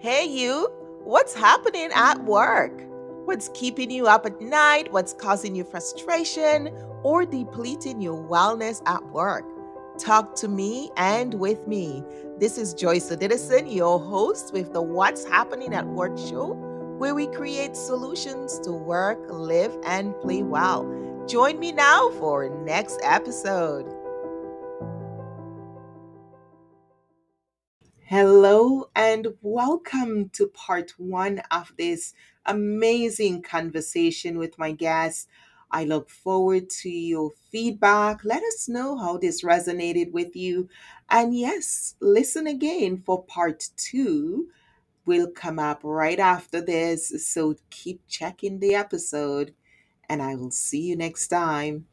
Hey, you, what's happening at work? What's keeping you up at night? What's causing you frustration or depleting your wellness at work? Talk to me and with me. This is Joyce Odidison, your host with the What's Happening at Work show, where we create solutions to work, live, and play well. Join me now for next episode. Hello and welcome to part one of this amazing conversation with my guest. I look forward to your feedback. Let us know how this resonated with you. And yes, listen again for part two. Will come up right after this. So keep checking the episode, and I will see you next time.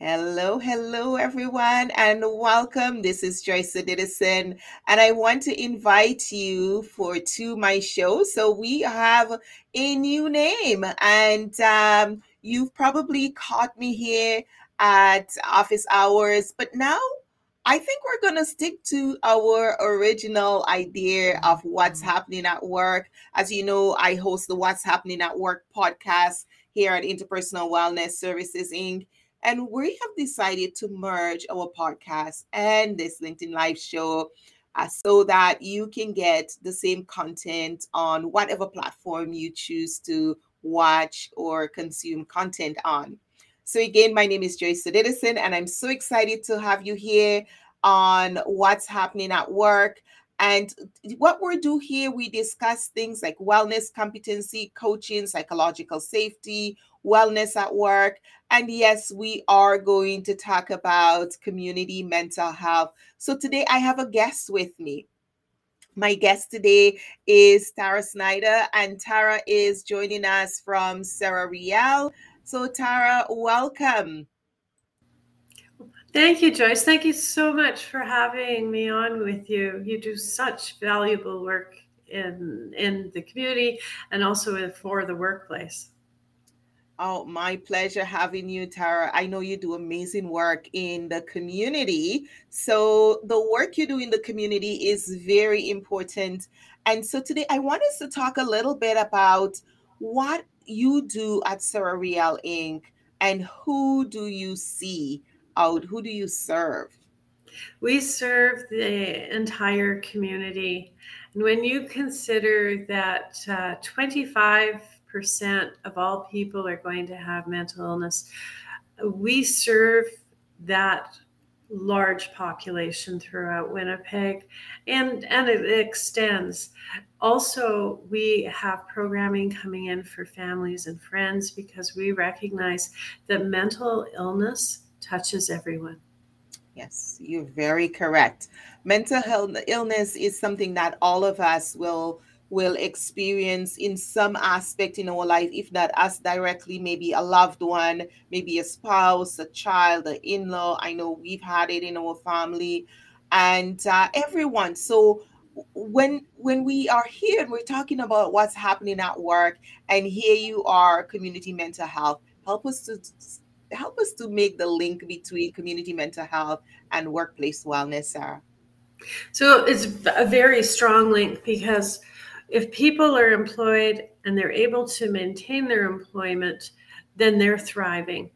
Hello, hello, everyone, and welcome. This is Joyce Odidison, and I want to invite you for to my show. So we have a new name, and um, you've probably caught me here at office hours, but now I think we're going to stick to our original idea of what's happening at work. As you know, I host the What's Happening at Work podcast here at Interpersonal Wellness Services Inc. And we have decided to merge our podcast and this LinkedIn Live show uh, so that you can get the same content on whatever platform you choose to watch or consume content on. So, again, my name is Joyce Odidison, and I'm so excited to have you here on what's happening at work. And what we do here, we discuss things like wellness, competency, coaching, psychological safety, wellness at work. And yes, we are going to talk about community mental health. So today I have a guest with me. My guest today is Tara Snyder, and Tara is joining us from Sara Riel. So, Tara, welcome. Thank you, Joyce. Thank you so much for having me on with you. You do such valuable work in in the community and also for the workplace. Oh, my pleasure having you, Tara. I know you do amazing work in the community. So, the work you do in the community is very important. And so, today I want us to talk a little bit about what you do at Sara Riel Inc. and who do you see out? Who do you serve? We serve the entire community. And when you consider that uh, 25 percent of all people are going to have mental illness. We serve that large population throughout Winnipeg and and it extends also we have programming coming in for families and friends because we recognize that mental illness touches everyone yes you're very correct mental health illness is something that all of us will will experience in some aspect in our life, if not us directly, maybe a loved one, maybe a spouse, a child, an in law. I know we've had it in our family and uh, everyone. So, when when we are here and we're talking about what's happening at work and here you are community mental health help us to help us to make the link between community mental health and workplace wellness sarah so it's a very strong link because if people are employed and they're able to maintain their employment, then they're thriving.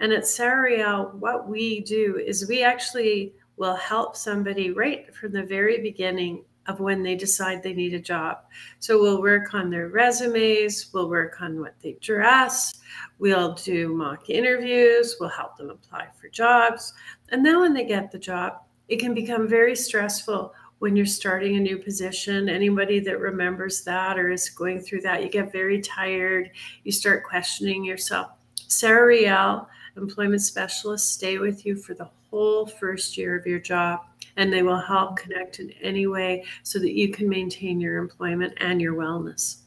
And at Sara Riel, what we do is we actually will help somebody right from the very beginning of when they decide they need a job. So we'll work on their resumes, we'll work on what they dress, we'll do mock interviews, we'll help them apply for jobs. And then when they get the job, it can become very stressful when you're starting a new position. Anybody that remembers that or is going through that, you get very tired. You start questioning yourself. Sara Riel, employment specialist, stay with you for the whole first year of your job and they will help connect in any way so that you can maintain your employment and your wellness.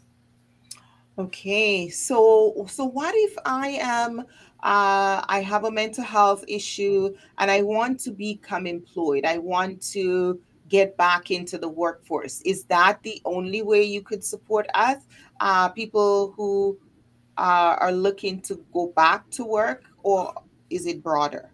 Okay, so so what if I am uh, I have a mental health issue and I want to become employed. I want to get back into the workforce. Is that the only way you could support us? Uh, people who uh, are looking to go back to work, or is it broader?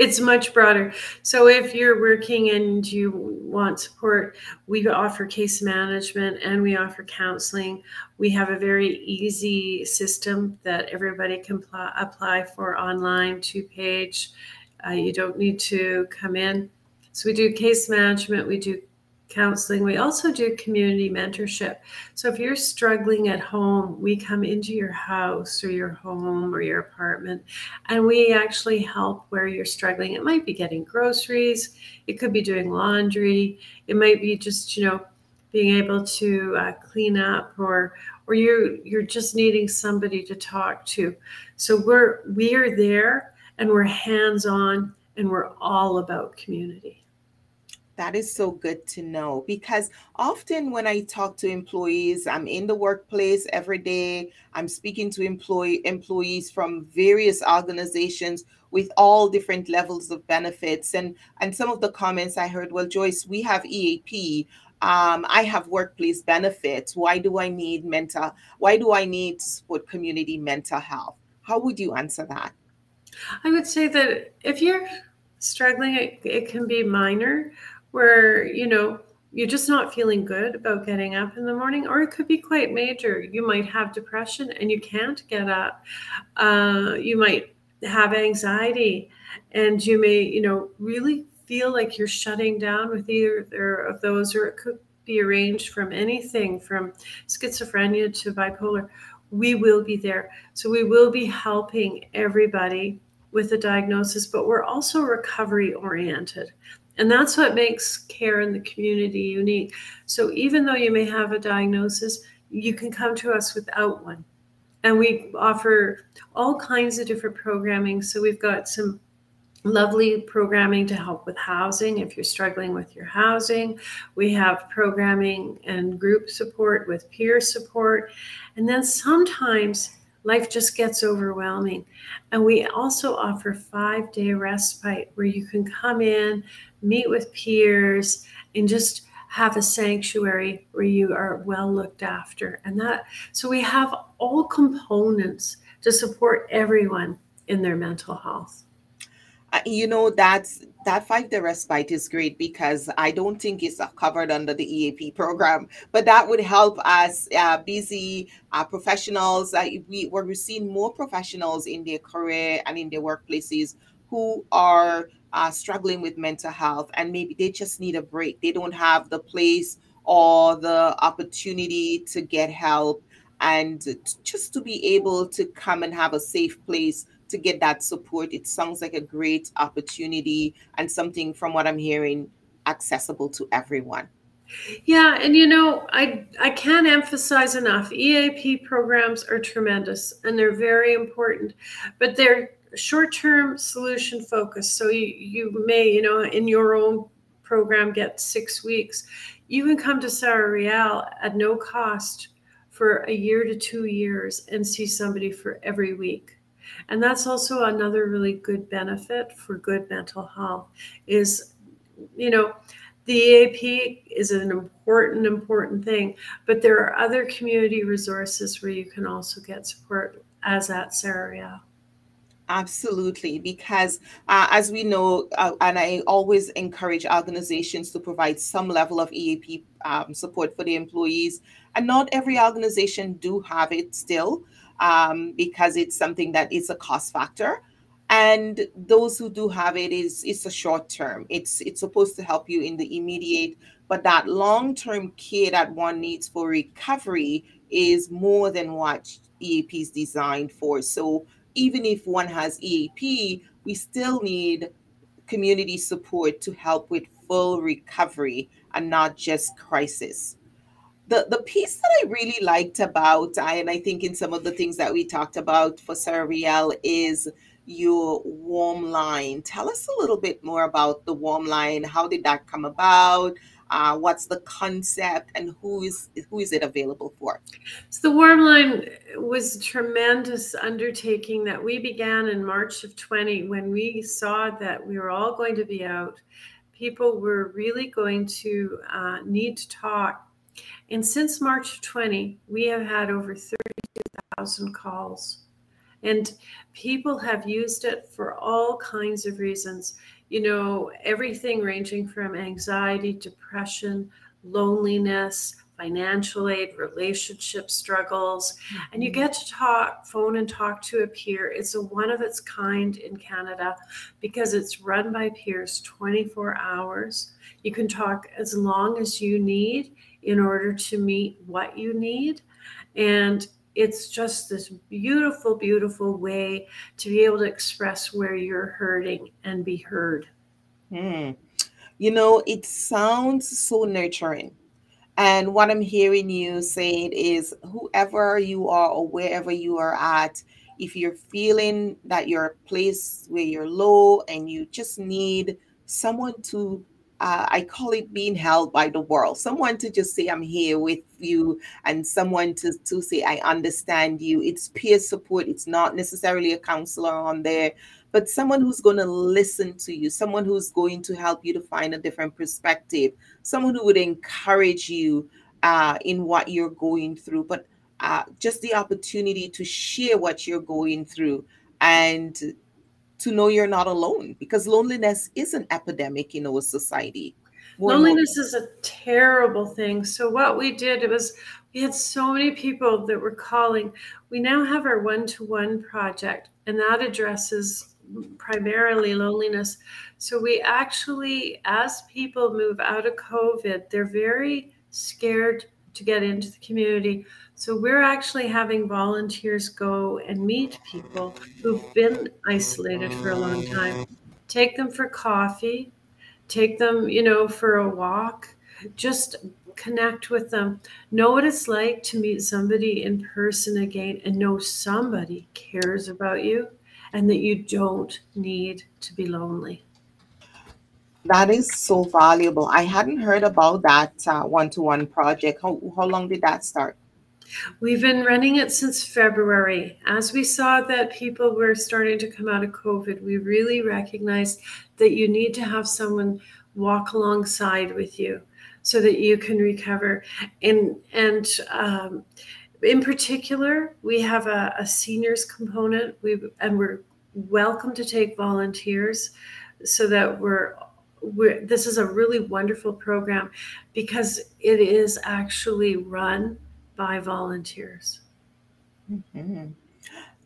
It's much broader. So if you're working and you want support, we offer case management and we offer counseling. We have a very easy system that everybody can pl- apply for online, two page. Uh, you don't need to come in. So we do case management, we do counseling. We also do community mentorship. So if you're struggling at home, we come into your house or your home or your apartment and we actually help where you're struggling. It might be getting groceries, it could be doing laundry, it might be just, you know, being able to uh, clean up or or you're you're just needing somebody to talk to. So we're we are there and we're hands on and we're all about community. That is so good to know because often when I talk to employees, I'm in the workplace every day. I'm speaking to employee employees from various organizations with all different levels of benefits. And and some of the comments I heard, well, Joyce, we have EAP. Um, I have workplace benefits. Why do I need mental? Why do I need to support community mental health? How would you answer that? I would say that if you're struggling, it, it can be minor where you know you're just not feeling good about getting up in the morning, or it could be quite major. You might have depression and you can't get up. Uh, you might have anxiety, and you may, you know, really feel like you're shutting down with either of those, or it could be arranged from anything from schizophrenia to bipolar. We will be there. So we will be helping everybody with a diagnosis, but we're also recovery oriented. And that's what makes care in the community unique. So even though you may have a diagnosis, you can come to us without one. And we offer all kinds of different programming. So we've got some lovely programming to help with housing if you're struggling with your housing. We have programming and group support with peer support. And then sometimes life just gets overwhelming. And we also offer five day respite where you can come in, meet with peers, and just have a sanctuary where you are well looked after. And that, so we have all components to support everyone in their mental health. Uh, you know that's that five day respite is great because I don't think it's covered under the EAP program, but that would help us uh, busy uh, professionals. Uh, we, we're seeing more professionals in their career and in their workplaces who are uh, struggling with mental health and maybe they just need a break. They don't have the place or the opportunity to get help and just to be able to come and have a safe place to get that support. It sounds like a great opportunity and something from what I'm hearing accessible to everyone. Yeah, and you know, I I can't emphasize enough. EAP programs are tremendous and they're very important, but they're short-term solution focus. So you you may, you know, in your own program get 6 weeks. You can come to Sara Riel at no cost for a year to 2 years and see somebody for every week and that's also another really good benefit for good mental health is you know the EAP is an important, important thing, but there are other community resources where you can also get support as at Sara Riel. Absolutely, because uh, as we know, uh, and I always encourage organizations to provide some level of EAP um, support for the employees, and not every organization do have it still um, because it's something that is a cost factor and those who do have it is it's a short term. It's it's supposed to help you in the immediate but that long term care that one needs for recovery is more than what eap is designed for. So even if one has eap we still need community support to help with full recovery and not just crisis the the piece that I really liked about, and I think in some of the things that we talked about for Sara Riel is your warm line. Tell us a little bit more about the warm line. How did that come about? Uh, what's the concept, and who is who is it available for? So the warm line was a tremendous undertaking that we began in March of 20 when we saw that we were all going to be out. People were really going to uh, need to talk and since March of 20, we have had over 32,000 calls. And people have used it for all kinds of reasons. You know, everything ranging from anxiety, depression, loneliness, financial aid, relationship struggles, and you mm-hmm. get to talk, phone and talk to a peer. It's a one of its kind in Canada because it's run by peers 24 hours. You can talk as long as you need in order to meet what you need. And it's just this beautiful, beautiful way to be able to express where you're hurting and be heard. Mm. You know, it sounds so nurturing and what I'm hearing you saying is whoever you are or wherever you are at, if you're feeling that you're a place where you're low and you just need someone to uh, I call it being held by the world. Someone to just say, I'm here with you, and someone to, to say, I understand you. It's peer support, it's not necessarily a counselor on there, but someone who's going to listen to you, someone who's going to help you to find a different perspective, someone who would encourage you uh, in what you're going through, but uh, just the opportunity to share what you're going through and to know you're not alone because loneliness is an epidemic in our society. Loneliness is a terrible thing. So what we did it was we had so many people that were calling. We now have our one-to-one project and that addresses primarily loneliness. So we actually, as people move out of COVID, they're very scared to get into the community. So we're actually having volunteers go and meet people who've been isolated for a long time, take them for coffee, take them, you know, for a walk, just connect with them, know what it's like to meet somebody in person again and know somebody cares about you and that you don't need to be lonely. That is so valuable. I hadn't heard about that one to one project. How, how long did that start? We've been running it since February. As we saw that people were starting to come out of COVID, we really recognized that you need to have someone walk alongside with you so that you can recover. And and um, in particular, we have a, a seniors component. We and we're welcome to take volunteers, so that we're we're, this is a really wonderful program because it is actually run by volunteers. Mm-hmm.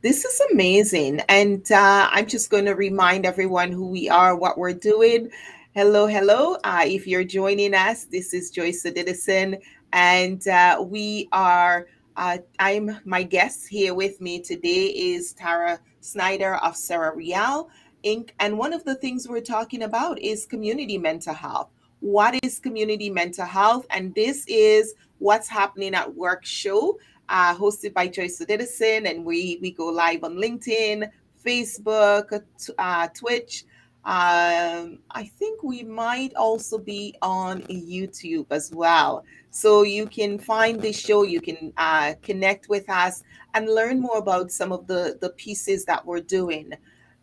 This is amazing. And uh, I'm just going to remind everyone who we are, what we're doing. Hello, hello. Uh, if you're joining us, this is Joyce Odidison, and uh, we are uh, I'm my guest here with me today is Tara Snyder of Sara Riel Inc. And one of the things we're talking about is community mental health. What is community mental health? And this is what's happening at work show, uh, hosted by Joyce Odidison, and we we go live on LinkedIn, Facebook, uh, Twitch. Um, I think we might also be on YouTube as well. So you can find this show, you can uh, connect with us and learn more about some of the, the pieces that we're doing.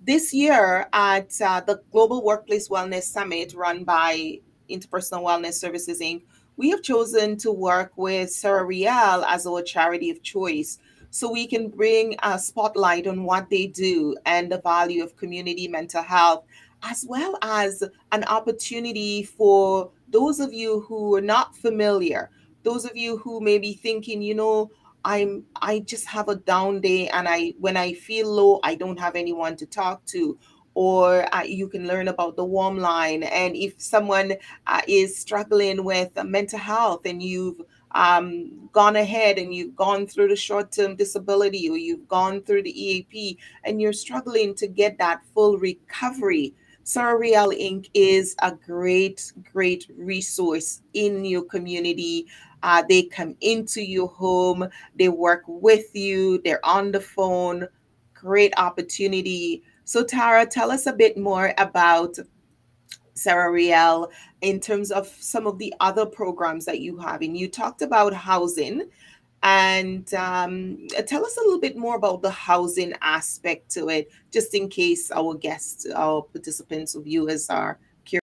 This year at uh, the Global Workplace Wellness Summit run by Interpersonal Wellness Services Inc., we have chosen to work with Sara Riel as our charity of choice so we can bring a spotlight on what they do and the value of community mental health, as well as an opportunity for those of you who are not familiar, those of you who may be thinking, you know, I'm I just have a down day and I when I feel low, I don't have anyone to talk to or uh, you can learn about the warm line and if someone uh, is struggling with mental health and you've um, gone ahead and you've gone through the short-term disability or you've gone through the EAP and you're struggling to get that full recovery Sara Riel Inc. is a great, great resource in your community. Uh, they come into your home, they work with you, they're on the phone. Great opportunity. So, Tara, tell us a bit more about Sara Riel in terms of some of the other programs that you have. And you talked about housing and um, tell us a little bit more about the housing aspect to it, just in case our guests, our participants, or viewers are curious.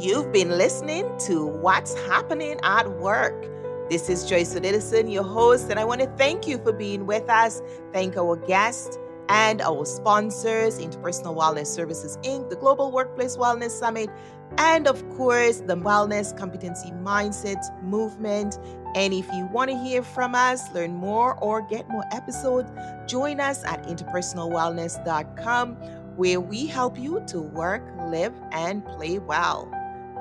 You've been listening to What's Happening at Work This is Joyce Odidison, your host, and I want to thank you for being with us. Thank our guests and our sponsors, Interpersonal Wellness Services Inc., the Global Workplace Wellness Summit, and of course, the Wellness Competency Mindset Movement. And if you want to hear from us, learn more, or get more episodes, join us at interpersonalwellness.com, where we help you to work, live, and play well.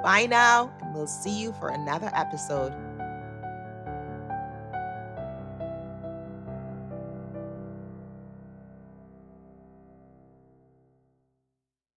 Bye now, and we'll see you for another episode.